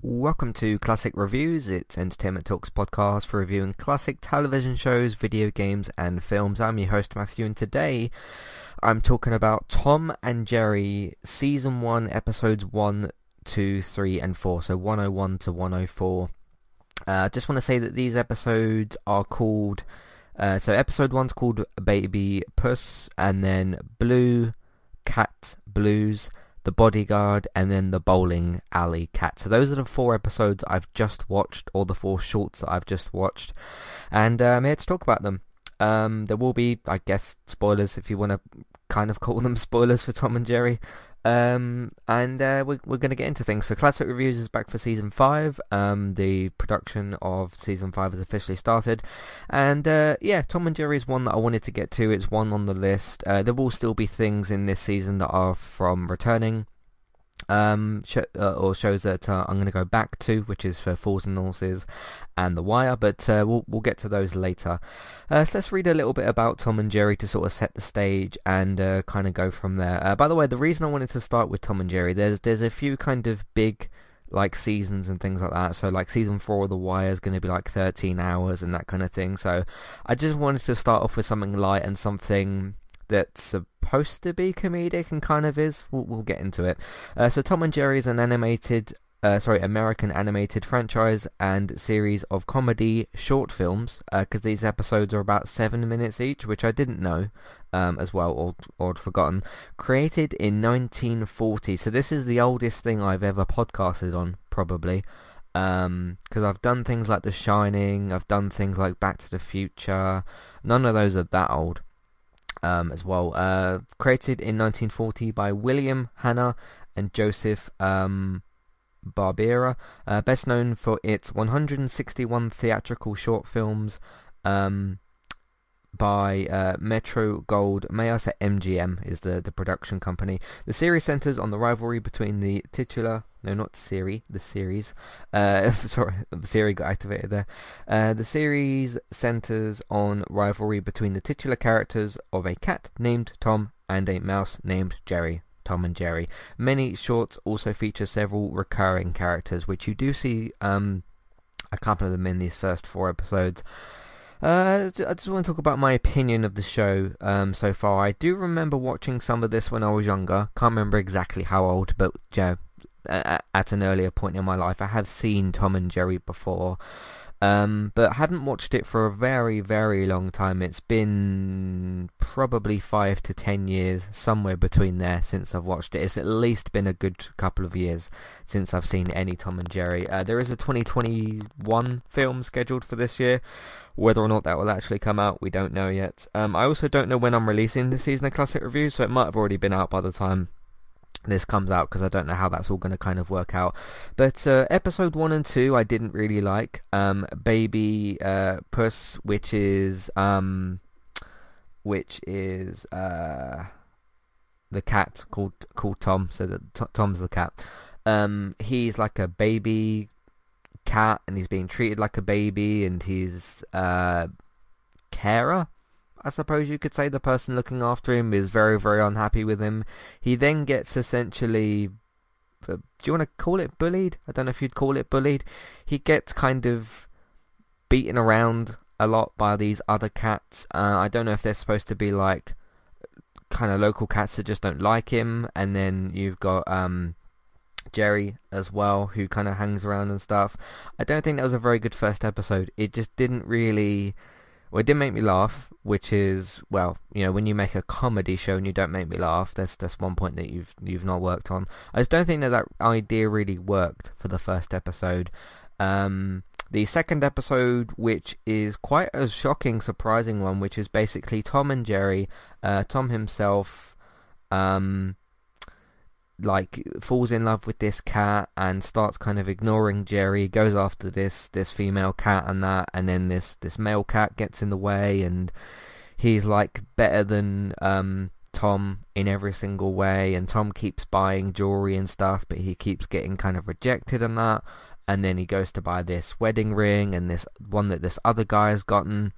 Welcome to Classic Reviews. It's Entertainment Talks podcast for reviewing classic television shows, video games, and films. I'm your host Matthew, and today I'm talking about Tom and Jerry Season 1, Episodes 1, 2, 3, and 4. So 101 to 104. I uh, just want to say that these episodes are called... Uh, so episode 1's called Baby Puss, and then Blue Cat Blues the Bodyguard, and then The Bowling Alley Cat. So those are the four episodes I've just watched, or the four shorts that I've just watched, and I'm here to talk about them. Um, there will be, I guess, spoilers if you want to kind of call them spoilers for Tom and Jerry. Um, and uh, we're, we're going to get into things. So Classic Reviews is back for Season 5. Um, the production of Season 5 has officially started. And uh, yeah, Tom and Jerry is one that I wanted to get to. It's one on the list. Uh, there will still be things in this season that are from returning um, sh- uh, or shows that uh, I'm going to go back to, which is for Fools and Horses and The Wire, but uh, we'll we'll get to those later. Uh, so let's read a little bit about Tom and Jerry to sort of set the stage and uh, kind of go from there. Uh, by the way, the reason I wanted to start with Tom and Jerry, there's there's a few kind of big like seasons and things like that. So like season four of The Wire is going to be like 13 hours and that kind of thing. So I just wanted to start off with something light and something that's supposed to be comedic and kind of is. We'll, we'll get into it. Uh, so Tom and Jerry is an animated, uh, sorry, American animated franchise and series of comedy short films. Because uh, these episodes are about seven minutes each, which I didn't know um, as well, or or forgotten. Created in 1940, so this is the oldest thing I've ever podcasted on, probably because um, I've done things like The Shining, I've done things like Back to the Future. None of those are that old um, as well. Uh, created in 1940 by William Hanna and Joseph um, Barbera, uh, best known for its 161 theatrical short films um, by uh, Metro Gold. May I say MGM is the, the production company. The series centers on the rivalry between the titular no, not Siri, the series. Uh, sorry, Siri got activated there. Uh, the series centers on rivalry between the titular characters of a cat named Tom and a mouse named Jerry. Tom and Jerry. Many shorts also feature several recurring characters, which you do see um, a couple of them in these first four episodes. Uh, I just want to talk about my opinion of the show um, so far. I do remember watching some of this when I was younger. Can't remember exactly how old, but yeah, at an earlier point in my life. I have seen Tom and Jerry before, um, but hadn't watched it for a very, very long time. It's been probably five to ten years, somewhere between there, since I've watched it. It's at least been a good couple of years since I've seen any Tom and Jerry. Uh, there is a 2021 film scheduled for this year. Whether or not that will actually come out, we don't know yet. Um, I also don't know when I'm releasing the season of Classic Review, so it might have already been out by the time this comes out because I don't know how that's all going to kind of work out. But uh, episode one and two I didn't really like. Um, Baby uh, Puss, which is um, which is uh, the cat called called Tom. So that T- Tom's the cat. Um, he's like a baby cat, and he's being treated like a baby, and he's uh, carer I suppose you could say the person looking after him is very, very unhappy with him. He then gets essentially, uh, do you want to call it bullied? I don't know if you'd call it bullied. He gets kind of beaten around a lot by these other cats. Uh, I don't know if they're supposed to be like kind of local cats that just don't like him. And then you've got um, Jerry as well, who kind of hangs around and stuff. I don't think that was a very good first episode. It just didn't really well, it did make me laugh, which is well, you know, when you make a comedy show and you don't make me laugh, that's that's one point that you've you've not worked on. I just don't think that that idea really worked for the first episode. Um, the second episode, which is quite a shocking, surprising one, which is basically Tom and Jerry, uh, Tom himself, um, like falls in love with this cat and starts kind of ignoring Jerry, goes after this this female cat and that, and then this this male cat gets in the way, and he's like better than um, Tom in every single way, and Tom keeps buying jewelry and stuff, but he keeps getting kind of rejected and that, and then he goes to buy this wedding ring, and this one that this other guy has gotten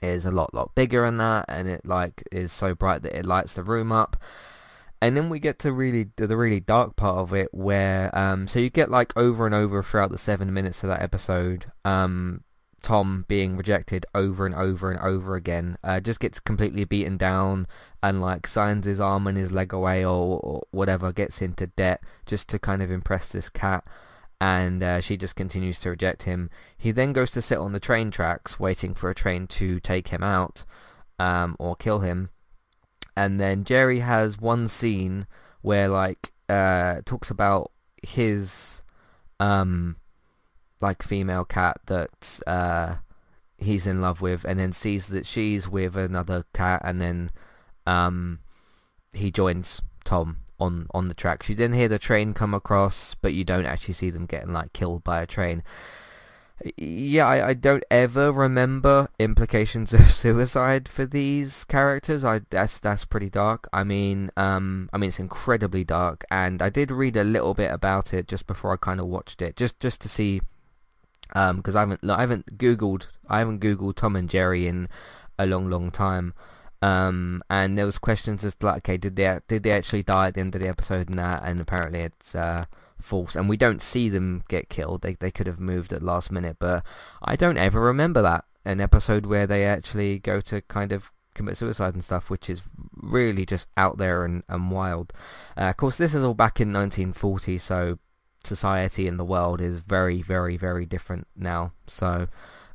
is a lot lot bigger than that, and it like is so bright that it lights the room up and then we get to really the really dark part of it where um so you get like over and over throughout the seven minutes of that episode um Tom being rejected over and over and over again uh, just gets completely beaten down and like signs his arm and his leg away or, or whatever gets into debt just to kind of impress this cat. And uh, she just continues to reject him. He then goes to sit on the train tracks waiting for a train to take him out um, or kill him and then Jerry has one scene where like uh talks about his um like female cat that uh he's in love with and then sees that she's with another cat and then um he joins Tom on on the tracks. You then hear the train come across but you don't actually see them getting like killed by a train yeah, I, I don't ever remember implications of suicide for these characters. I that's that's pretty dark. I mean, um, I mean it's incredibly dark, and I did read a little bit about it just before I kind of watched it, just just to see, um, because I haven't I haven't googled I haven't googled Tom and Jerry in a long long time. Um, and there was questions as to like, okay, did they did they actually die at the end of the episode and that? And apparently it's uh false, and we don't see them get killed. They they could have moved at last minute, but I don't ever remember that an episode where they actually go to kind of commit suicide and stuff, which is really just out there and, and wild. Uh, of course, this is all back in 1940, so society in the world is very, very, very different now. So,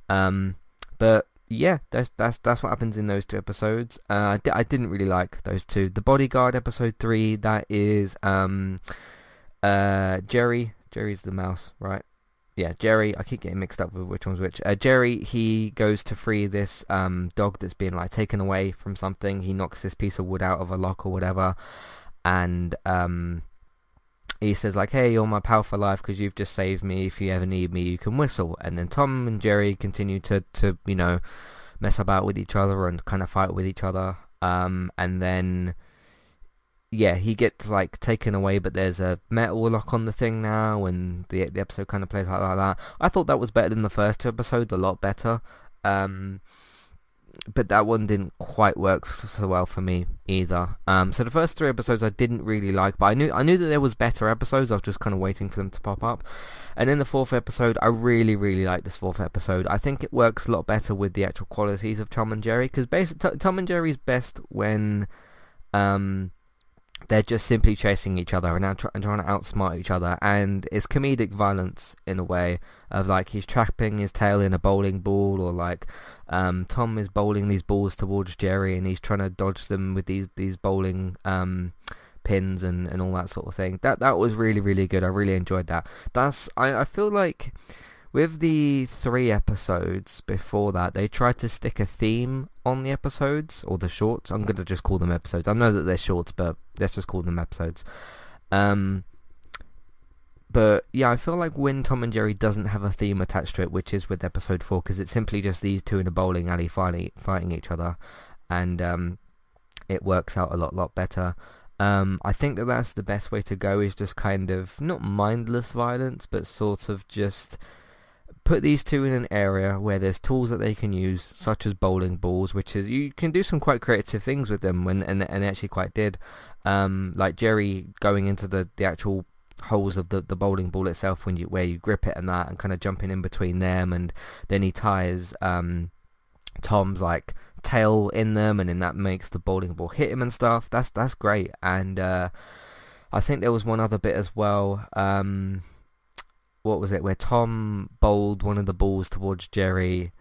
um, but yeah, that's that's that's what happens in those two episodes. Uh, I didn't really like those two. The Bodyguard episode three, that is um, uh, Jerry, Jerry's the mouse, right? Yeah, Jerry. I keep getting mixed up with which one's which. Uh, Jerry, he goes to free this um, dog that's been like taken away from something. He knocks this piece of wood out of a lock or whatever, and um, he says like, "Hey, you're my pal for life because you've just saved me. If you ever need me, you can whistle." And then Tom and Jerry continue to to you know mess about with each other and kind of fight with each other. Um, and then yeah, he gets like taken away, but there's a metal lock on the thing now, and the the episode kind of plays like, like that. I thought that was better than the first two episodes, a lot better. Um, but that one didn't quite work so well for me either. Um, so the first three episodes I didn't really like, but I knew I knew that there was better episodes. I was just kind of waiting for them to pop up. And in the fourth episode, I really, really like this fourth episode. I think it works a lot better with the actual qualities of Tom and Jerry, because Tom and Jerry's best when um, they're just simply chasing each other and, and trying to outsmart each other. And it's comedic violence in a way of like he's trapping his tail in a bowling ball or like um, Tom is bowling these balls towards Jerry and he's trying to dodge them with these these bowling um, pins and, and all that sort of thing. That that was really really good. I really enjoyed that. That's I, I feel like with the three episodes before that, they tried to stick a theme on the episodes, or the shorts. I'm going to just call them episodes. I know that they're shorts, but let's just call them episodes. Um, but yeah, I feel like when Tom and Jerry doesn't have a theme attached to it, which is with episode four, because it's simply just these two in a bowling alley fighting, fighting each other, and um, it works out a lot, lot better. Um, I think that that's the best way to go is just kind of not mindless violence, but sort of just put these two in an area where there's tools that they can use, such as bowling balls, which is you can do some quite creative things with them, when and and they actually quite did. Um, like Jerry going into the the actual holes of the, the bowling ball itself when you where you grip it and that, and kind of jumping in between them, and then he ties um, Tom's like tail in them, and then that makes the bowling ball hit him and stuff. That's that's great, and uh, I think there was one other bit as well. Um, what was it where Tom bowled one of the balls towards Jerry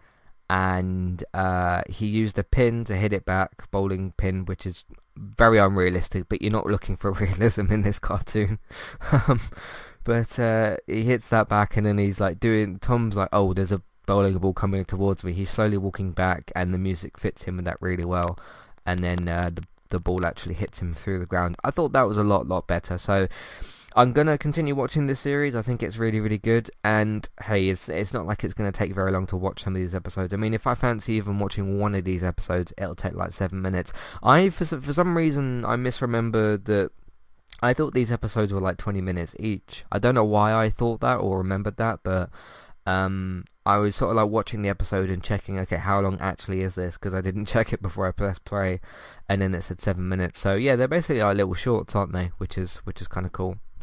and uh, he used a pin to hit it back, bowling pin, which is very unrealistic, but you're not looking for realism in this cartoon. um, but uh, he hits that back and then he's like doing, Tom's like, oh, there's a bowling ball coming towards me. He's slowly walking back and the music fits him with that really well. And then uh, the the ball actually hits him through the ground. I thought that was a lot, lot better. So I'm gonna continue watching this series. I think it's really, really good. And hey, it's it's not like it's gonna take very long to watch some of these episodes. I mean, if I fancy even watching one of these episodes, it'll take like seven minutes. I for for some reason I misremember that. I thought these episodes were like 20 minutes each. I don't know why I thought that or remembered that, but um, I was sort of like watching the episode and checking, okay, how long actually is this? Because I didn't check it before I pressed play, and then it said seven minutes. So yeah, they're basically like little shorts, aren't they? Which is which is kind of cool.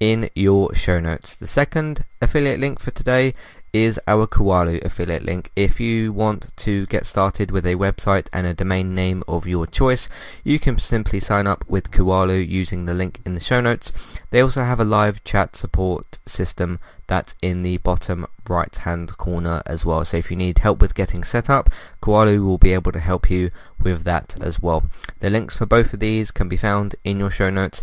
in your show notes. The second affiliate link for today is our Kualo affiliate link. If you want to get started with a website and a domain name of your choice, you can simply sign up with Kualo using the link in the show notes. They also have a live chat support system that's in the bottom right hand corner as well. So if you need help with getting set up, Kualo will be able to help you with that as well. The links for both of these can be found in your show notes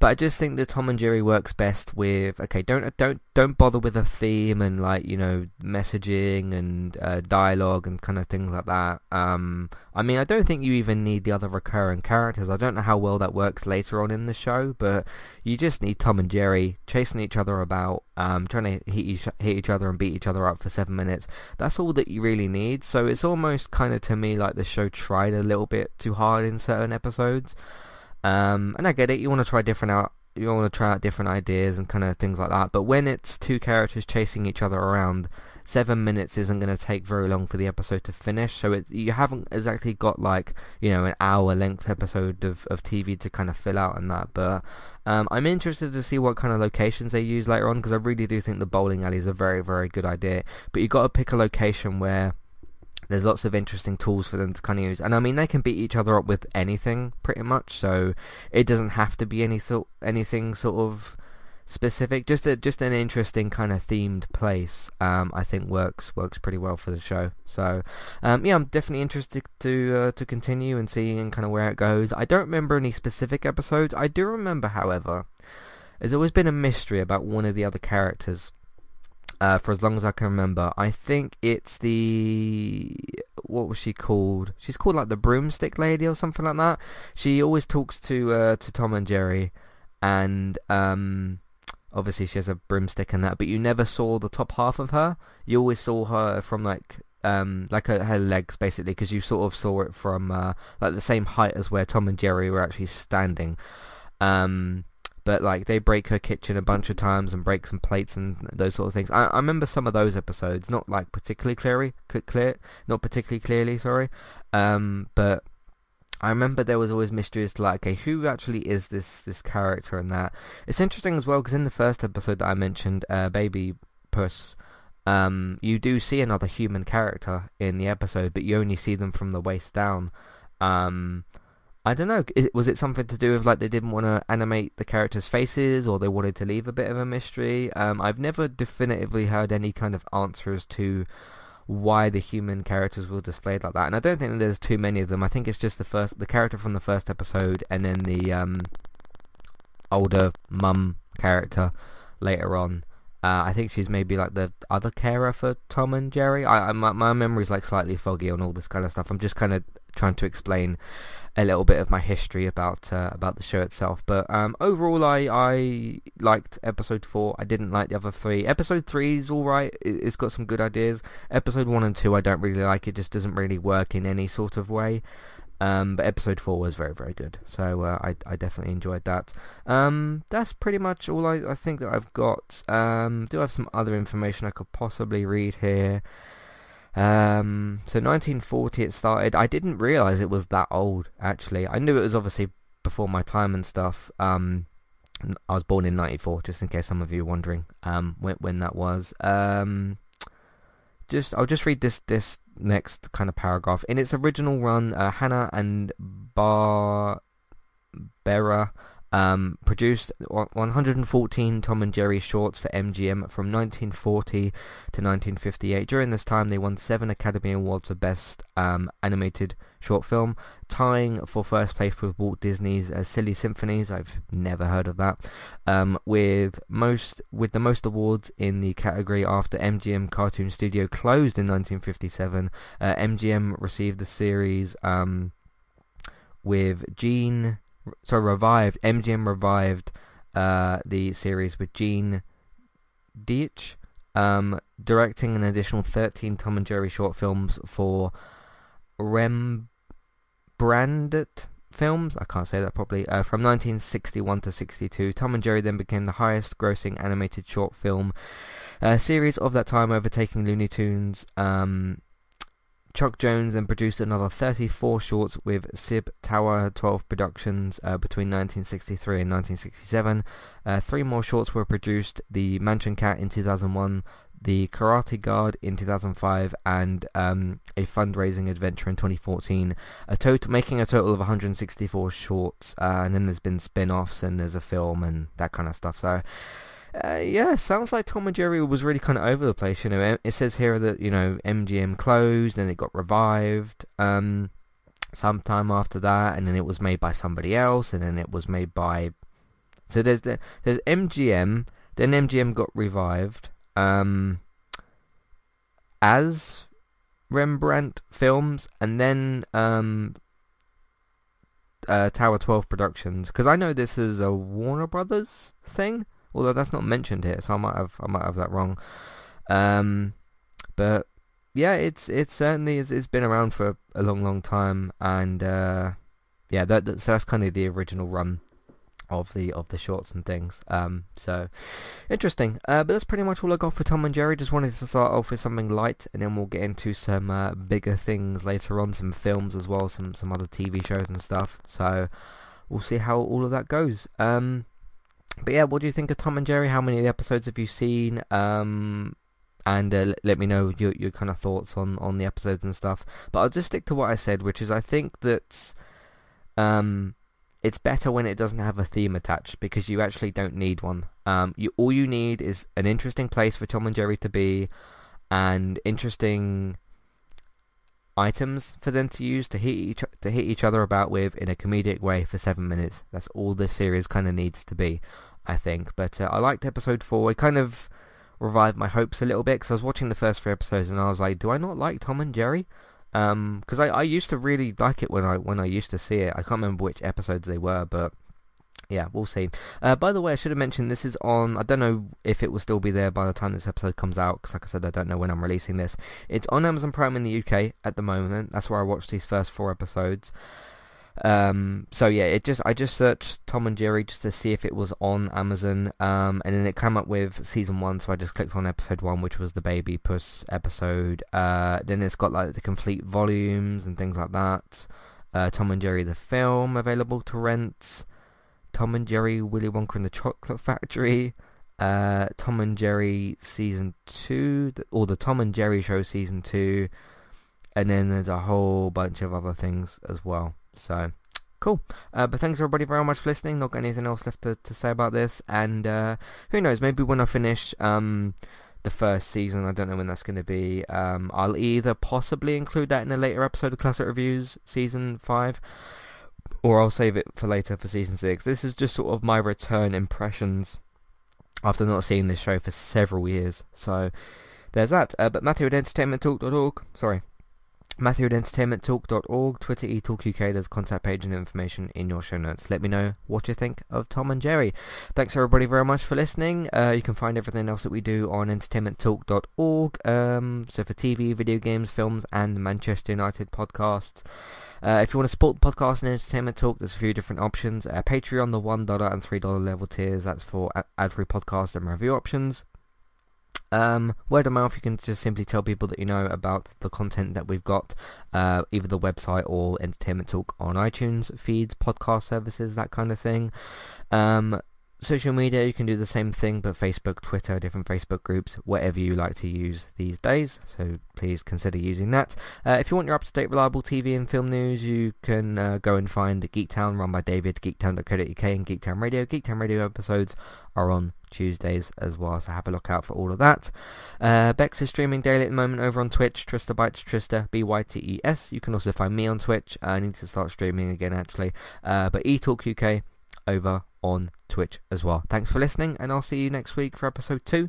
But I just think that Tom and Jerry works best with okay, don't don't don't bother with a theme and like you know messaging and uh, dialogue and kind of things like that. Um, I mean, I don't think you even need the other recurring characters. I don't know how well that works later on in the show, but you just need Tom and Jerry chasing each other about, um, trying to hit each, hit each other and beat each other up for seven minutes. That's all that you really need. So it's almost kind of to me like the show tried a little bit too hard in certain episodes. Um, and I get it. You want to try different out. You want to try out different ideas and kind of things like that. But when it's two characters chasing each other around, seven minutes isn't going to take very long for the episode to finish. So it, you haven't exactly got like you know an hour length episode of, of TV to kind of fill out and that. But um, I'm interested to see what kind of locations they use later on because I really do think the bowling alley is a very very good idea. But you've got to pick a location where there's lots of interesting tools for them to kind of use. And I mean, they can beat each other up with anything pretty much, so it doesn't have to be any sort, anything sort of specific. Just a, just an interesting kind of themed place. Um, I think works works pretty well for the show. So um, yeah, I'm definitely interested to uh, to continue and seeing kind of where it goes. I don't remember any specific episodes. I do remember, however, there's always been a mystery about one of the other characters uh, for as long as I can remember. I think it's the what was she called? She's called like the broomstick lady or something like that. She always talks to uh, to Tom and Jerry, and um, obviously she has a broomstick and that. But you never saw the top half of her. You always saw her from like um like her, her legs basically because you sort of saw it from uh, like the same height as where Tom and Jerry were actually standing. Um, but like they break her kitchen a bunch of times and break some plates and those sort of things. I, I remember some of those episodes, not like particularly clearly, clear, not particularly clearly, sorry. Um, but I remember there was always mystery as to like, okay, who actually is this this character and that. It's interesting as well because in the first episode that I mentioned, uh, Baby Puss, um, you do see another human character in the episode, but you only see them from the waist down. Um, I don't know. Was it something to do with like they didn't want to animate the characters' faces, or they wanted to leave a bit of a mystery? Um, I've never definitively heard any kind of answers to why the human characters were displayed like that, and I don't think there's too many of them. I think it's just the first, the character from the first episode, and then the um, older mum character later on. Uh, I think she's maybe like the other carer for Tom and Jerry. I, I my, my memory's like slightly foggy on all this kind of stuff. I'm just kind of trying to explain a little bit of my history about uh, about the show itself. But um, overall, I I liked episode four. I didn't like the other three. Episode three is all right. It, has got some good ideas. Episode one and two, I don't really like. It just doesn't really work in any sort of way. Um, but episode four was very very good. So uh, I I definitely enjoyed that. Um, that's pretty much all I I think that I've got. Um, do have some other information I could possibly read here. Um, so 1940 it started. I didn't realize it was that old. Actually, I knew it was obviously before my time and stuff. Um, I was born in 94, just in case some of you are wondering um, when, when that was. Um, just I'll just read this this next kind of paragraph. In its original run, uh, Hanna and Barbera um, produced 114 Tom and Jerry shorts for MGM from 1940 to 1958. During this time, they won seven Academy Awards for Best um, Animated Short Film, tying for first place with Walt Disney's uh, Silly Symphonies. I've never heard of that. Um, with most with the most awards in the category after MGM Cartoon Studio closed in 1957, uh, MGM received the series um, with Gene so revived MGM revived uh, the series with Gene Deitch, um, directing an additional 13 Tom and Jerry short films for Rembrandt Films. I can't say that properly. Uh, from 1961 to 62, Tom and Jerry then became the highest-grossing animated short film uh, series of that time, overtaking Looney Tunes. Um, Chuck Jones then produced another 34 shorts with Sib Tower 12 Productions uh, between 1963 and 1967. Uh, three more shorts were produced, The Mansion Cat in 2001, The Karate Guard in 2005, and um, a fundraising adventure in 2014, a total, making a total of 164 shorts, uh, and then there's been spin-offs and there's a film and that kind of stuff. So uh, yeah, sounds like Tom and Jerry was really kind of over the place. You know, it says here that you know MGM closed and it got revived um, sometime after that, and then it was made by somebody else, and then it was made by. So there's the, there's MGM, then MGM got revived um, as Rembrandt Films, and then um, uh, Tower 12 Productions. Because I know this is a Warner Brothers thing although that's not mentioned here, so I might have I might have that wrong. Um, but yeah, it's it's certainly it's, it's been around for a long, long time, and uh, yeah, that, that, so that's kind of the original run of the of the shorts and things. Um, so interesting. Uh, but that's pretty much all I got for Tom and Jerry. Just wanted to start off with something light, and then we'll get into some uh, bigger things later on, some films as well, some some other TV shows and stuff. So we'll see how all of that goes. Um, but yeah, what do you think of Tom and Jerry? How many episodes have you seen? Um, and uh, let me know your your kind of thoughts on on the episodes and stuff. But I'll just stick to what I said, which is I think that um, it's better when it doesn't have a theme attached because you actually don't need one. Um, you all you need is an interesting place for Tom and Jerry to be, and interesting items for them to use to hit each to hit each other about with in a comedic way for seven minutes. That's all this series kind of needs to be. I think. But uh, I liked episode four. It kind of revived my hopes a little bit because I was watching the first three episodes and I was like, do I not like Tom and Jerry? Because um, I, I used to really like it when I when I used to see it. I can't remember which episodes they were, but yeah, we'll see. Uh, by the way, I should have mentioned this is on. I don't know if it will still be there by the time this episode comes out, because like I said, I don't know when I'm releasing this. It's on Amazon Prime in the UK at the moment. That's where I watched these first four episodes. Um, so yeah, it just I just searched Tom and Jerry just to see if it was on Amazon, um, and then it came up with season one. So I just clicked on episode one, which was the Baby Puss episode. Uh, then it's got like the complete volumes and things like that. Uh, Tom and Jerry the film available to rent. Tom and Jerry Willy Wonka and the Chocolate Factory. Uh, Tom and Jerry season two, or the Tom and Jerry show season two, and then there's a whole bunch of other things as well. So, cool. Uh, but thanks everybody very much for listening. Not got anything else left to, to say about this. And uh, who knows, maybe when I finish um, the first season, I don't know when that's going to be, um, I'll either possibly include that in a later episode of Classic Reviews Season 5, or I'll save it for later for Season 6. This is just sort of my return impressions after not seeing this show for several years. So, there's that. Uh, but Matthew at EntertainmentTalk.org, sorry, Matthew at entertainmenttalk.org, Twitter eTalkUK, there's contact page and information in your show notes. Let me know what you think of Tom and Jerry. Thanks everybody very much for listening. Uh, you can find everything else that we do on entertainmenttalk.org. Um, so for TV, video games, films and Manchester United podcasts. Uh, if you want to support the podcast and Entertainment Talk, there's a few different options. Uh, Patreon, the $1 and $3 level tiers, that's for ad-free podcast and review options. Um, word of mouth, you can just simply tell people that you know about the content that we've got, uh, either the website or Entertainment Talk on iTunes, feeds, podcast services, that kind of thing. Um, social media, you can do the same thing, but Facebook, Twitter, different Facebook groups, whatever you like to use these days. So please consider using that. Uh, if you want your up-to-date, reliable TV and film news, you can uh, go and find Geektown, run by David, geektown.co.uk and Geektown Radio. Geektown Radio episodes are on Tuesdays as well, so have a look out for all of that. Uh, Bex is streaming daily at the moment over on Twitch, Trista Bytes, Trista, B-Y-T-E-S. You can also find me on Twitch. I need to start streaming again, actually. Uh, but eTalk UK over on Twitch as well. Thanks for listening, and I'll see you next week for episode 2.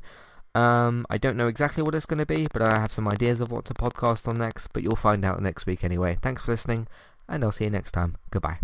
Um, I don't know exactly what it's going to be, but I have some ideas of what to podcast on next, but you'll find out next week anyway. Thanks for listening, and I'll see you next time. Goodbye.